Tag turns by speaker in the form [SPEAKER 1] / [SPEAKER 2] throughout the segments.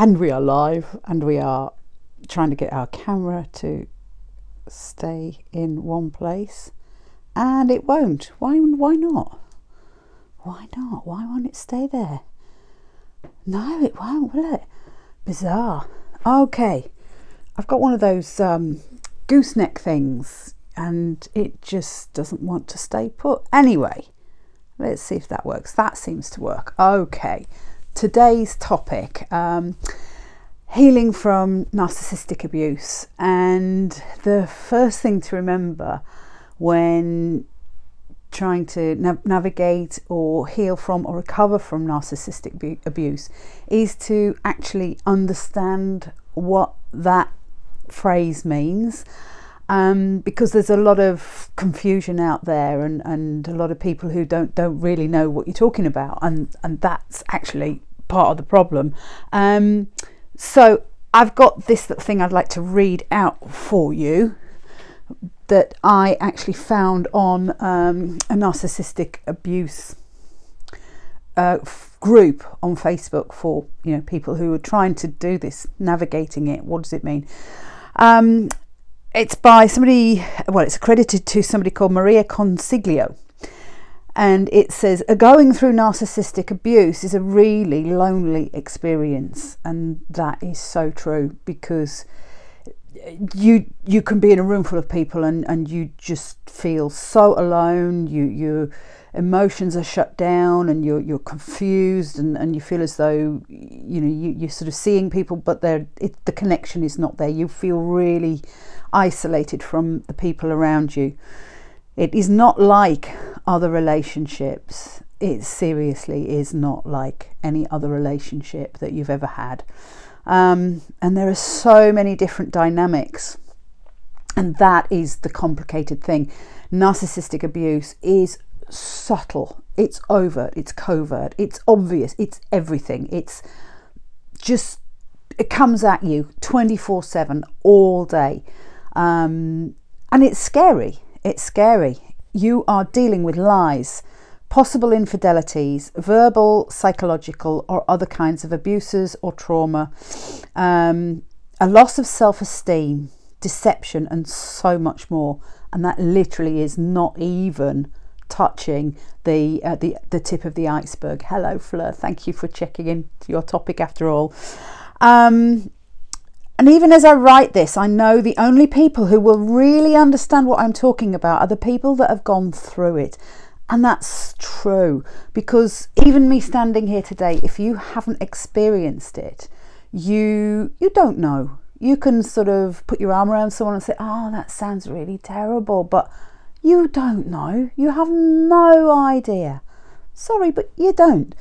[SPEAKER 1] and we are live and we are trying to get our camera to stay in one place and it won't. Why, why not? Why not? Why won't it stay there? No, it won't, will it? Bizarre. Okay, I've got one of those um, gooseneck things and it just doesn't want to stay put. Anyway, let's see if that works. That seems to work. Okay, today's topic um, healing from narcissistic abuse. And the first thing to remember when trying to nav- navigate or heal from or recover from narcissistic bu- abuse is to actually understand what that phrase means. Um, because there's a lot of confusion out there and, and a lot of people who don't don't really know what you're talking about and and that's actually part of the problem. Um, so I've got this thing I'd like to read out for you that I actually found on um, a narcissistic abuse uh, f- group on Facebook for you know people who are trying to do this, navigating it. What does it mean? Um, it's by somebody. Well, it's accredited to somebody called Maria Consiglio, and it says going through narcissistic abuse is a really lonely experience, and that is so true because you you can be in a room full of people and, and you just feel so alone. You your emotions are shut down and you're you're confused and, and you feel as though you know you, you're sort of seeing people but they the connection is not there. You feel really isolated from the people around you. It is not like other relationships. It seriously is not like any other relationship that you've ever had. Um, and there are so many different dynamics. And that is the complicated thing. Narcissistic abuse is subtle, it's overt, it's covert, it's obvious, it's everything. It's just, it comes at you 24 7 all day. Um, and it's scary. It's scary. You are dealing with lies possible infidelities, verbal, psychological, or other kinds of abuses or trauma, um, a loss of self esteem, deception, and so much more. And that literally is not even touching the, uh, the, the tip of the iceberg. Hello, Fleur. Thank you for checking in to your topic after all. Um, and even as I write this, I know the only people who will really understand what I'm talking about are the people that have gone through it. And that's true because even me standing here today, if you haven't experienced it, you you don't know. You can sort of put your arm around someone and say, "Oh, that sounds really terrible," but you don't know. You have no idea. Sorry, but you don't.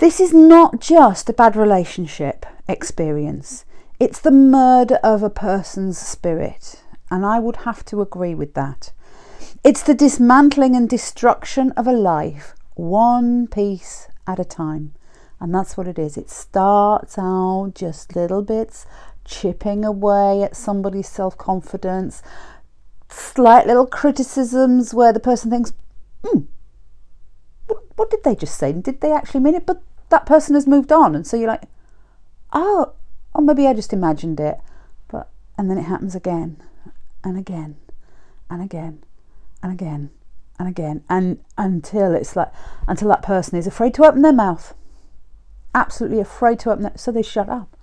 [SPEAKER 1] This is not just a bad relationship experience. It's the murder of a person's spirit, and I would have to agree with that. It's the dismantling and destruction of a life, one piece at a time. And that's what it is. It starts out just little bits, chipping away at somebody's self confidence, slight little criticisms where the person thinks, hmm, what, what did they just say? Did they actually mean it? But that person has moved on. And so you're like, oh, or maybe I just imagined it. But, and then it happens again and again and again and again and again and until it's like until that person is afraid to open their mouth. Absolutely afraid to open it so they shut up.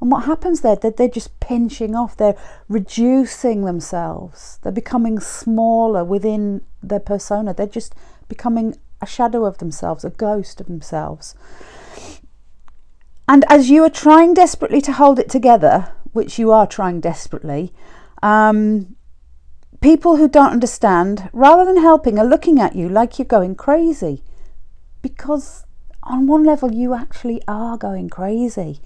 [SPEAKER 1] And what happens there they're, they're just pinching off they're reducing themselves. They're becoming smaller within their persona. They're just becoming a shadow of themselves a ghost of themselves and as you are trying desperately to hold it together which you are trying desperately um, People who don't understand, rather than helping, are looking at you like you're going crazy. Because on one level, you actually are going crazy.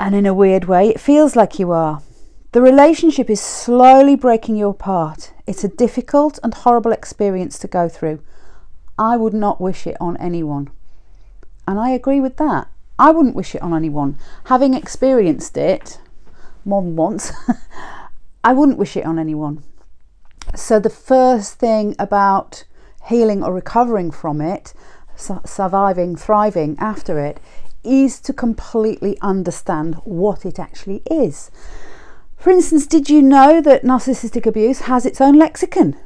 [SPEAKER 1] And in a weird way, it feels like you are. The relationship is slowly breaking you apart. It's a difficult and horrible experience to go through. I would not wish it on anyone. And I agree with that. I wouldn't wish it on anyone. Having experienced it more than once, I wouldn't wish it on anyone. So, the first thing about healing or recovering from it, surviving, thriving after it, is to completely understand what it actually is. For instance, did you know that narcissistic abuse has its own lexicon?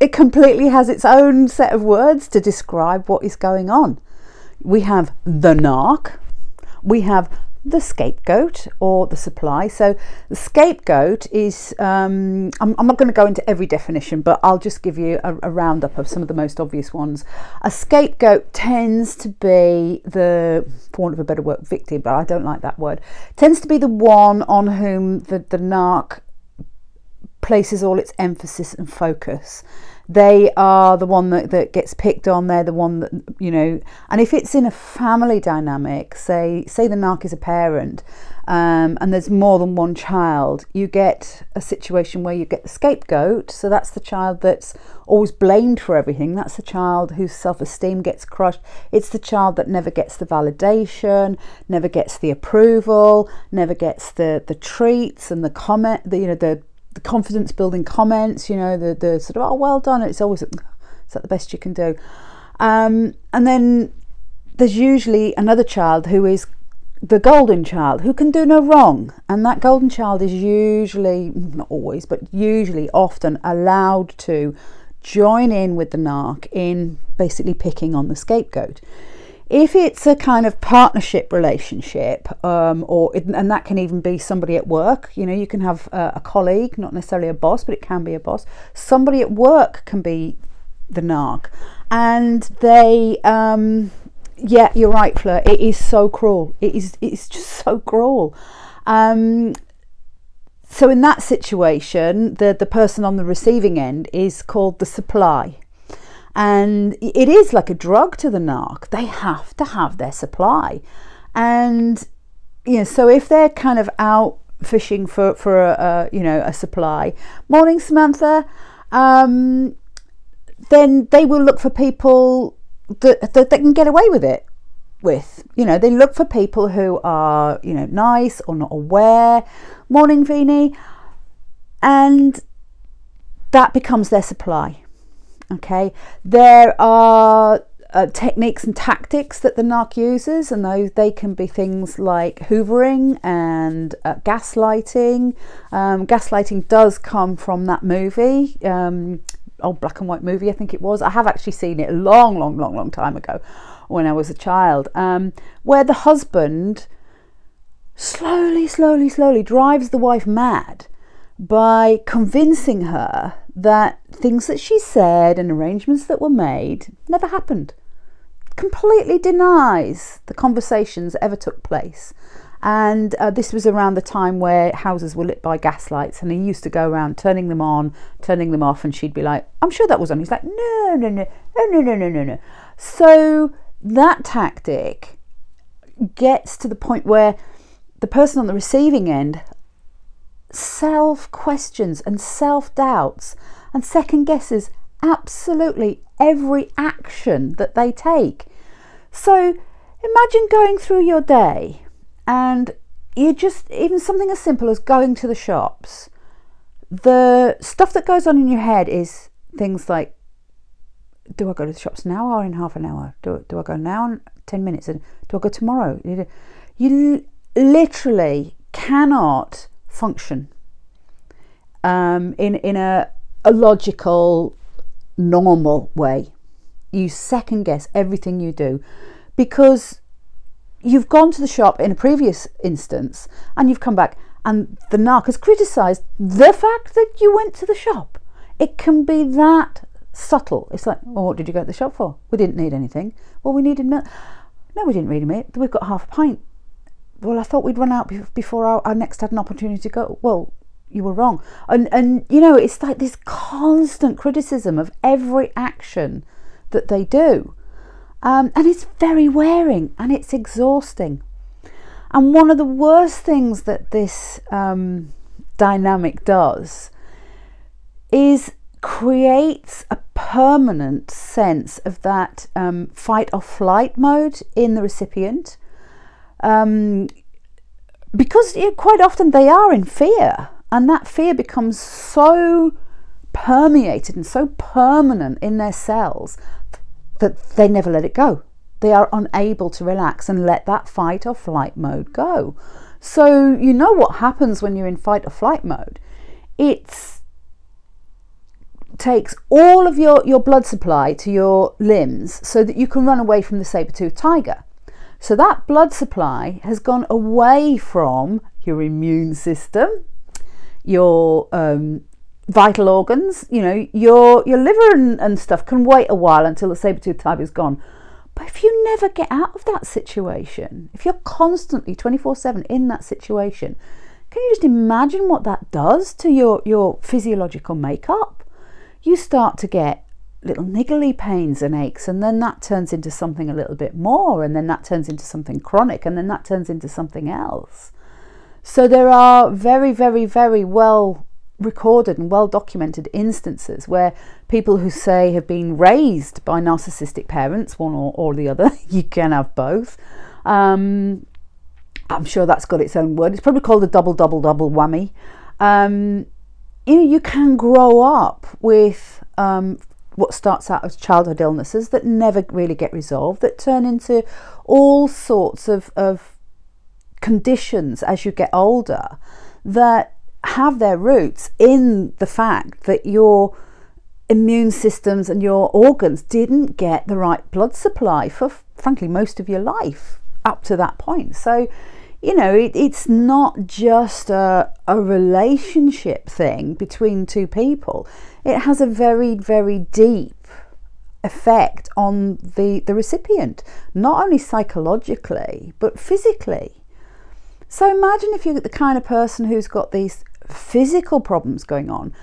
[SPEAKER 1] It completely has its own set of words to describe what is going on. We have the narc, we have the scapegoat or the supply. So the scapegoat is, um, I'm, I'm, not going to go into every definition, but I'll just give you a, a, roundup of some of the most obvious ones. A scapegoat tends to be the, for want of a better word, victim, but I don't like that word, tends to be the one on whom the, the narc places all its emphasis and focus. They are the one that, that gets picked on. They're the one that you know and if it's in a family dynamic say say the narc is a parent um, and there's more than one child you get a situation where you get the scapegoat. So that's the child that's always blamed for everything. That's the child whose self-esteem gets crushed. It's the child that never gets the validation never gets the approval never gets the the treats and the comment the you know the the confidence building comments, you know, the, the sort of, oh, well done. It's always, is that the best you can do? Um, and then there's usually another child who is the golden child who can do no wrong. And that golden child is usually, not always, but usually often allowed to join in with the narc in basically picking on the scapegoat. If it's a kind of partnership relationship, um, or and that can even be somebody at work, you know, you can have a, a colleague, not necessarily a boss, but it can be a boss. Somebody at work can be the narc, and they, um, yeah, you're right, Fleur. It is so cruel. It is. It's just so cruel. Um, so in that situation, the the person on the receiving end is called the supply and it is like a drug to the narc. They have to have their supply, and you know, so if they're kind of out fishing for for a, a you know a supply, morning Samantha, um, then they will look for people that that they can get away with it with. You know, they look for people who are you know nice or not aware. Morning Vini, and that becomes their supply. Okay, there are uh, techniques and tactics that the narc uses, and those they can be things like hoovering and uh, gaslighting. Um, gaslighting does come from that movie, um, old black and white movie, I think it was. I have actually seen it a long, long, long, long time ago when I was a child, um, where the husband slowly, slowly, slowly drives the wife mad by convincing her that things that she said and arrangements that were made never happened. Completely denies the conversations ever took place. And uh, this was around the time where houses were lit by gas lights, and he used to go around turning them on, turning them off, and she'd be like, "I'm sure that was on." He's like, "No, no, no, no, no, no, no, no, no." So that tactic gets to the point where the person on the receiving end self questions and self doubts and second guesses absolutely every action that they take. So imagine going through your day and you just, even something as simple as going to the shops, the stuff that goes on in your head is things like do I go to the shops now or in half an hour? Do, do I go now in 10 minutes? And do I go tomorrow? You literally cannot function um, in, in a, a logical, normal way. You second guess everything you do because you've gone to the shop in a previous instance and you've come back and the narc has criticised the fact that you went to the shop. It can be that subtle. It's like, well, what did you go to the shop for? We didn't need anything. Well, we needed milk. No, we didn't really, mate. We've got half a pint. Well, I thought we'd run out before our, our next had an opportunity to go. Well, you were wrong. And and you know, it's like this constant criticism of every action that they do. Um, and it's very wearing and it's exhausting. And one of the worst things that this um, dynamic does is creates a permanent sense of that um, fight or flight mode in the recipient. Um, because quite often they are in fear and that fear becomes so permeated and so permanent in their cells that they never let it go. They are unable to relax and let that fight or flight mode go. So, you know what happens when you're in fight or flight mode? It takes all of your, your blood supply to your limbs so that you can run away from the saber toothed tiger. So, that blood supply has gone away from your immune system, your um, vital organs, you know, your your liver and, and stuff can wait a while until the saber-toothed tiger is gone. But if you never get out of that situation, if you're constantly 24-7 in that situation, can you just imagine what that does to your, your physiological makeup? You start to get little niggly pains and aches, and then that turns into something a little bit more, and then that turns into something chronic, and then that turns into something else. So there are very, very, very well recorded and well documented instances where people who say have been raised by narcissistic parents, one or, or the other, you can have both. Um, I'm sure that's got its own word. It's probably called a double, double, double whammy. Um, you know, you can grow up with um, what starts out as childhood illnesses that never really get resolved, that turn into all sorts of, of conditions as you get older that have their roots in the fact that your immune systems and your organs didn't get the right blood supply for frankly most of your life up to that point. So you know it, it's not just a, a relationship thing between two people it has a very very deep effect on the the recipient not only psychologically but physically so imagine if you're the kind of person who's got these physical problems going on,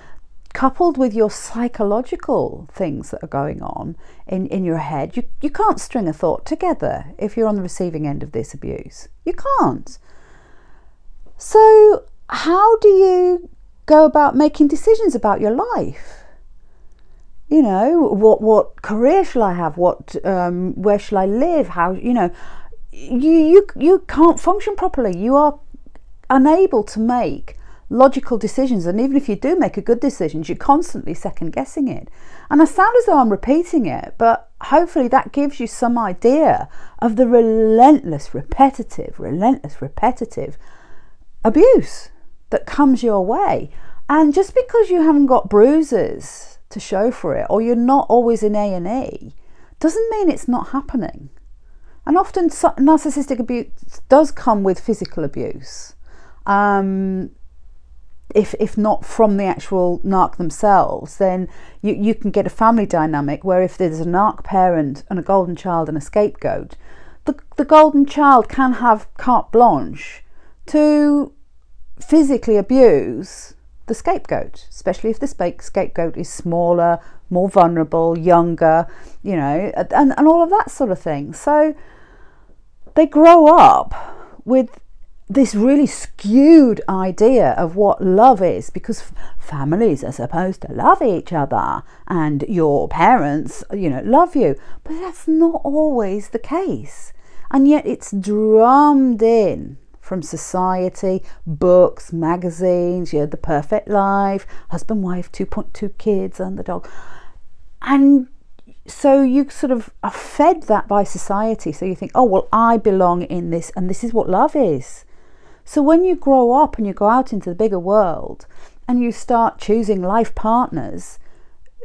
[SPEAKER 1] coupled with your psychological things that are going on in, in your head, you, you can't string a thought together if you're on the receiving end of this abuse. You can't. So, how do you go about making decisions about your life? You know, what what career shall I have? What um, where shall I live? How you know, you you you can't function properly. You are unable to make logical decisions. And even if you do make a good decision, you're constantly second guessing it. And I sound as though I'm repeating it, but hopefully that gives you some idea of the relentless, repetitive, relentless, repetitive abuse that comes your way. And just because you haven't got bruises to show for it, or you're not always in A and E, doesn't mean it's not happening. And often narcissistic abuse does come with physical abuse. Um, if if not from the actual narc themselves, then you, you can get a family dynamic where if there's a narc parent and a golden child and a scapegoat, the, the golden child can have carte blanche to physically abuse the scapegoat, especially if the scapegoat is smaller, more vulnerable, younger, you know, and, and all of that sort of thing. So they grow up with this really skewed idea of what love is because families are supposed to love each other and your parents you know love you but that's not always the case and yet it's drummed in from society books magazines you know the perfect life husband wife 2.2 kids and the dog. And so you sort of are fed that by society. So you think oh well i belong in this and this is what love is. So when you grow up and you go out into the bigger world and you start choosing life partners,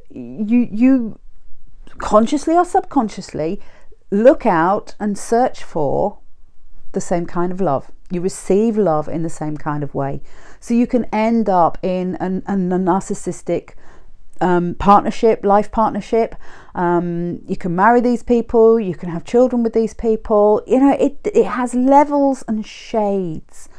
[SPEAKER 1] you you consciously or subconsciously look out and search for the same kind of love. You receive love in the same kind of way. So you can end up in an, a narcissistic um, partnership, life partnership. Um, you can marry these people, you can have children with these people. You know, it, it has levels and shades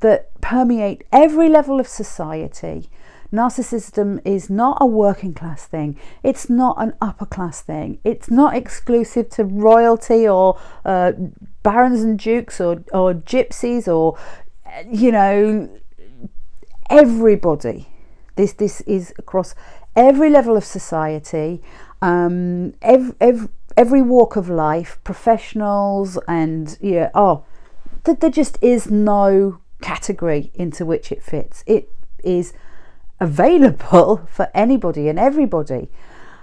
[SPEAKER 1] that permeate every level of society. Narcissism is not a working class thing. It's not an upper class thing. It's not exclusive to royalty or uh, barons and dukes or, or gypsies or, you know, everybody. This, this is across every level of society, um, every, every, every walk of life, professionals, and yeah, oh, th- there just is no category into which it fits. It is available for anybody and everybody.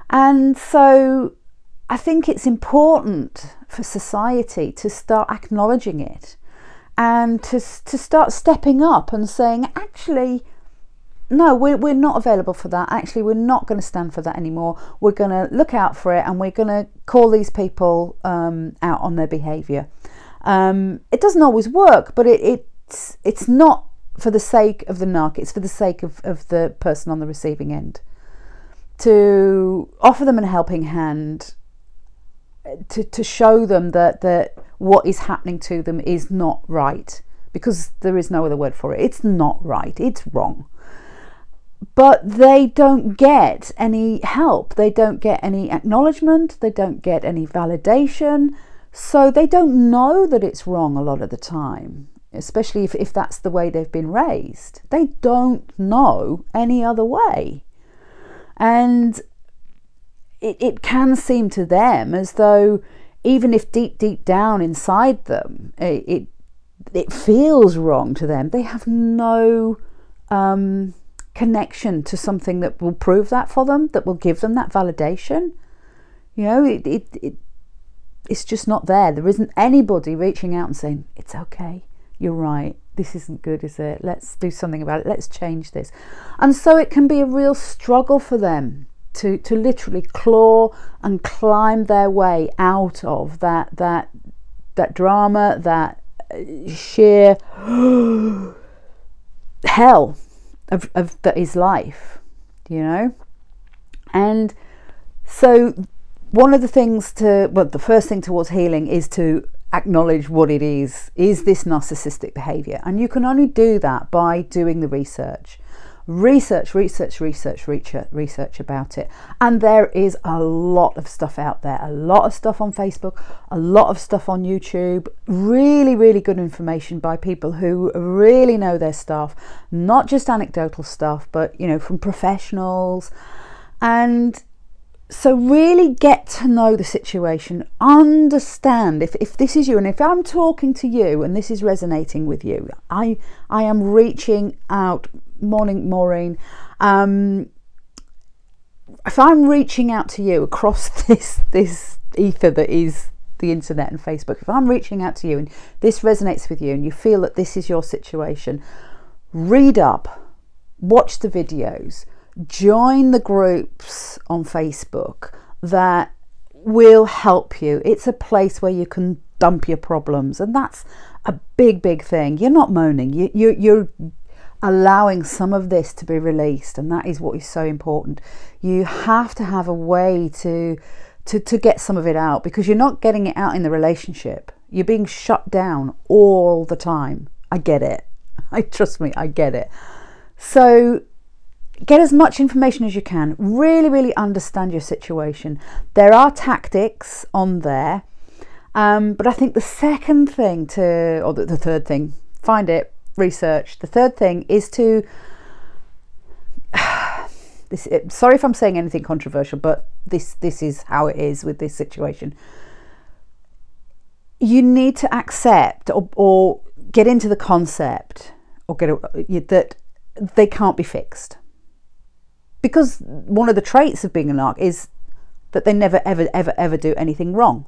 [SPEAKER 1] And so I think it's important for society to start acknowledging it and to, to start stepping up and saying, actually, no, we're, we're not available for that. Actually, we're not going to stand for that anymore. We're going to look out for it and we're going to call these people um, out on their behaviour. Um, it doesn't always work, but it, it's, it's not for the sake of the narc, it's for the sake of, of the person on the receiving end. To offer them a helping hand, to, to show them that, that what is happening to them is not right, because there is no other word for it. It's not right, it's wrong but they don't get any help. They don't get any acknowledgement. They don't get any validation. So they don't know that it's wrong a lot of the time, especially if, if that's the way they've been raised. They don't know any other way. And it, it can seem to them as though, even if deep, deep down inside them, it, it, it feels wrong to them, they have no. Um, connection to something that will prove that for them, that will give them that validation. You know, it, it, it it's just not there. There isn't anybody reaching out and saying, It's okay, you're right, this isn't good, is it? Let's do something about it, let's change this. And so it can be a real struggle for them to, to literally claw and climb their way out of that that that drama, that uh, sheer hell of, of that is life, you know? And so one of the things to well the first thing towards healing is to acknowledge what it is is this narcissistic behavior and you can only do that by doing the research research, research, research, research, research about it. And there is a lot of stuff out there, a lot of stuff on Facebook, a lot of stuff on YouTube. Really, really good information by people who really know their stuff, not just anecdotal stuff, but you know, from professionals. And so really get to know the situation. Understand if, if this is you and if i'm talking to you and this is resonating with you i i am reaching out morning maureen. Um, if i'm reaching out to you across this this ether that is the internet and facebook if i'm reaching out to you and this resonates with you and you feel that this is your situation read up watch the videos join the groups on Facebook that will help you. It's a place where you can dump your problems, and that's a big, big thing. You're not moaning, you, you, you're allowing some of this to be released, and that is what is so important. You have to have a way to. To, to get some of it out because you're not getting it out in the relationship. You're being shut down all the time. I get it. I trust me, I get it. So get as much information as you can. Really, really understand your situation. There are tactics on there, um, but I think the second thing to, or the, the third thing, find it, research. The third thing is to. This, sorry if I'm saying anything controversial, but this this is how it is with this situation. You need to accept or, or get into the concept or get a, that they can't be fixed because one of the traits of being a narc is that they never ever ever ever do anything wrong.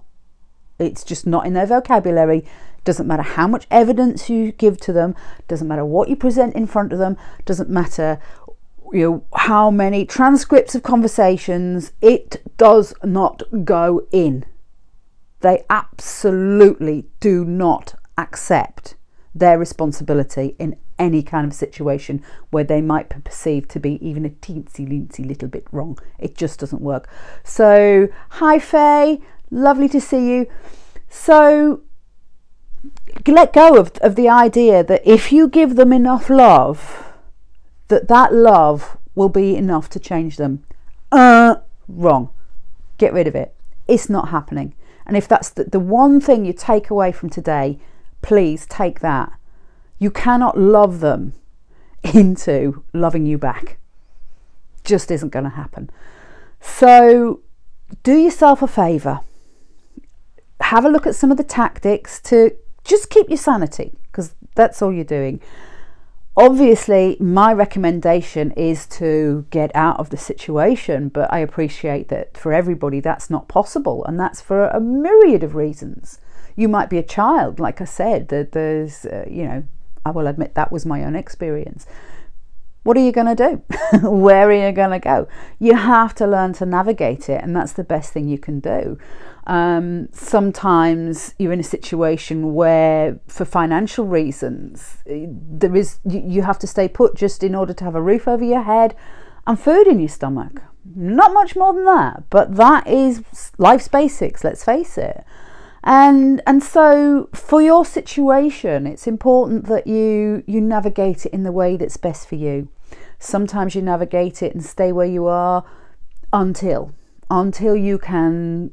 [SPEAKER 1] It's just not in their vocabulary. Doesn't matter how much evidence you give to them. Doesn't matter what you present in front of them. Doesn't matter you know how many transcripts of conversations. It does not go in. They absolutely do not accept their responsibility in any kind of situation where they might be perceived to be even a teensy leensy little bit wrong. It just doesn't work. So, hi Faye, lovely to see you. So, let go of, of the idea that if you give them enough love, that that love will be enough to change them. Uh, wrong. Get rid of it. It's not happening. And if that's the, the one thing you take away from today, please take that you cannot love them into loving you back. Just isn't going to happen. So do yourself a favour. Have a look at some of the tactics to just keep your sanity because that's all you're doing. obviously, my recommendation is to get out of the situation, but I appreciate that for everybody that's not possible, and that's for a myriad of reasons. You might be a child, like I said, that there's, uh, you know, I will admit that was my own experience. What are you going to do? Where are you going to go? You have to learn to navigate it, and that's the best thing you can do. Um, sometimes you're in a situation where, for financial reasons, there is you, you have to stay put just in order to have a roof over your head and food in your stomach. Not much more than that, but that is life's basics. Let's face it. And and so for your situation, it's important that you you navigate it in the way that's best for you. Sometimes you navigate it and stay where you are until until you can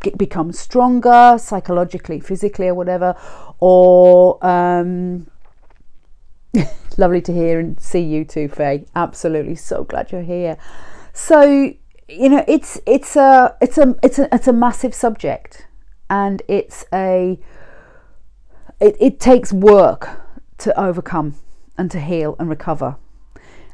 [SPEAKER 1] get, become stronger psychologically, physically, or whatever. Or um, lovely to hear and see you too, Faye. Absolutely, so glad you're here. So you know, it's it's a it's a it's a it's a massive subject, and it's a it, it takes work to overcome and to heal and recover.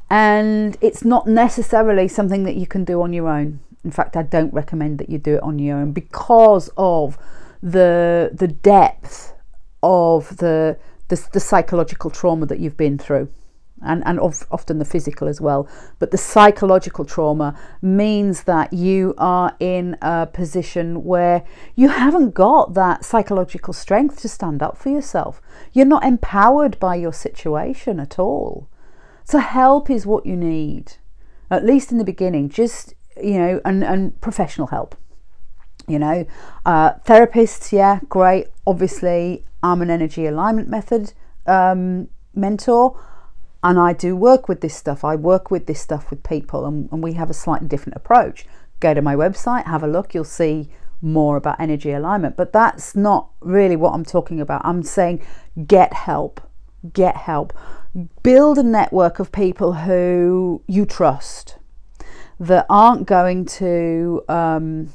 [SPEAKER 1] And it's not necessarily something that you can do on your own. In fact, I don't recommend that you do it on your own because of the the depth of the the, the psychological trauma that you've been through. And, and of, often the physical as well. But the psychological trauma means that you are in a position where you haven't got that psychological strength to stand up for yourself. You're not empowered by your situation at all. So, help is what you need, at least in the beginning. Just you know, and, and professional help. You know, uh, therapists, yeah, great. Obviously, I'm an energy alignment method um, mentor and I do work with this stuff. I work with this stuff with people, and, and we have a slightly different approach. Go to my website, have a look, you'll see more about energy alignment. But that's not really what I'm talking about. I'm saying get help, get help, build a network of people who you trust that aren't going to um,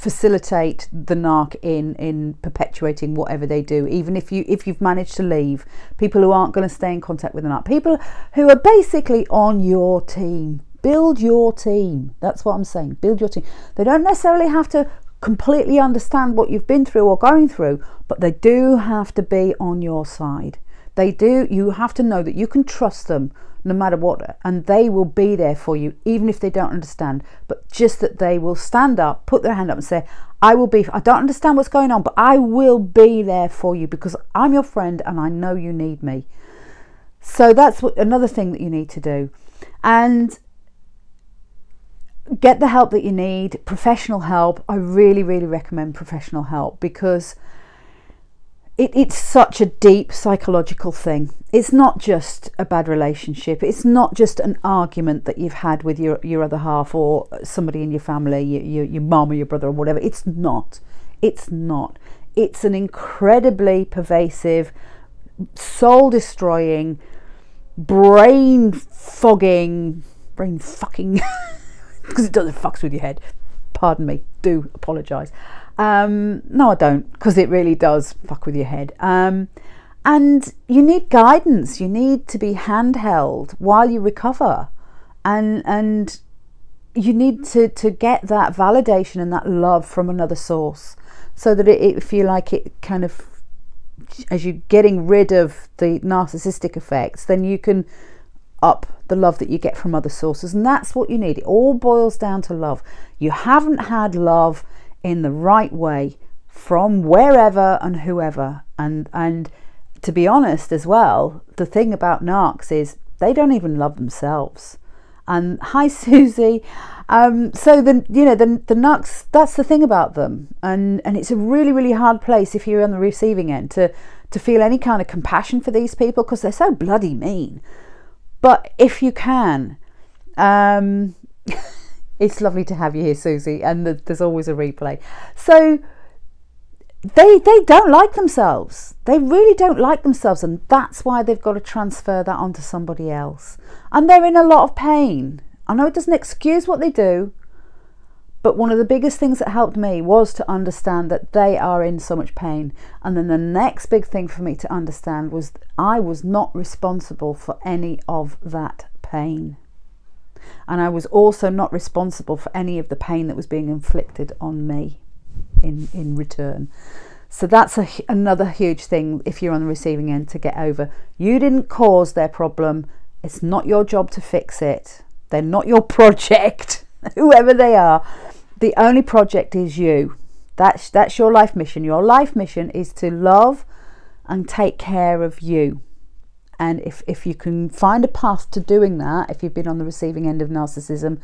[SPEAKER 1] facilitate the narc in in perpetuating whatever they do. Even if you if you've managed to leave people who aren't going to stay in contact with the narc people who are basically on your team. Build your team. That's what i'm saying. Build your team. They don't necessarily have to completely understand what you've been through or going through but they do have to be on your side. They do you have to know that you can trust them no matter what, and they will be there for you, even if they don't understand. But just that they will stand up, put their hand up, and say, I will be, I don't understand what's going on, but I will be there for you because I'm your friend and I know you need me. So that's what, another thing that you need to do. And get the help that you need, professional help. I really, really recommend professional help because it, it's such a deep psychological thing. It's not just a bad relationship. It's not just an argument that you've had with your, your other half or somebody in your family, your, your, your mom or your brother or whatever. It's not. It's not. It's an incredibly pervasive, soul destroying, brain fogging, brain fucking, because it does, it fucks with your head. Pardon me, do apologise. Um, no, I don't, because it really does fuck with your head. Um, and you need guidance. You need to be handheld while you recover, and and you need to to get that validation and that love from another source, so that it, it feel like it kind of as you're getting rid of the narcissistic effects, then you can up the love that you get from other sources, and that's what you need. It all boils down to love. You haven't had love in the right way from wherever and whoever. And and to be honest as well, the thing about narcs is they don't even love themselves. And hi Susie. Um, so the you know the the narcs that's the thing about them, and and it's a really really hard place if you're on the receiving end to to feel any kind of compassion for these people because they're so bloody mean. But if you can, um, It's lovely to have you here, Susie, and the, there's always a replay. So they they don't like themselves. They really don't like themselves, and that's why they've got to transfer that onto somebody else. And they're in a lot of pain. I know it doesn't excuse what they do, But one of the biggest things that helped me was to understand that they are in so much pain. And then the next big thing for me to understand was I was not responsible for any of that pain. And I was also not responsible for any of the pain that was being inflicted on me in, in return. So that's a, another huge thing if you're on the receiving end to get over. You didn't cause their problem. It's not your job to fix it. They're not your project, whoever they are. The only project is you. That's that's your life mission. Your life mission is to love and take care of you. And if, if you can find a path to doing that, if you've been on the receiving end of narcissism,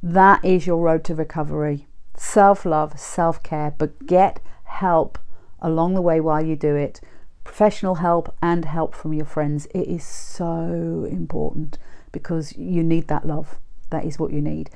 [SPEAKER 1] that is your road to recovery. Self love, self care, but get help along the way while you do it. Professional help and help from your friends. It is so important because you need that love. That is what you need.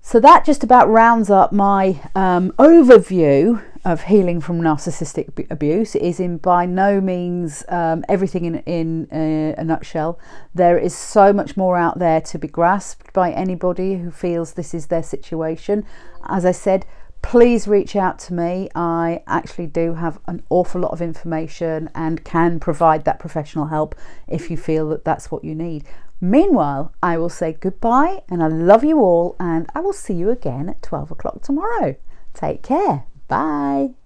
[SPEAKER 1] So that just about rounds up my um, overview of healing from narcissistic abuse. is in by no means um, everything in in uh, a nutshell. There is so much more out there to be grasped by anybody who feels this is their situation. As I said, please reach out to me. I actually do have an awful lot of information and can provide that professional help if you feel that that's what you need. Meanwhile, I will say goodbye and I love you all, and I will see you again at 12 o'clock tomorrow. Take care. Bye.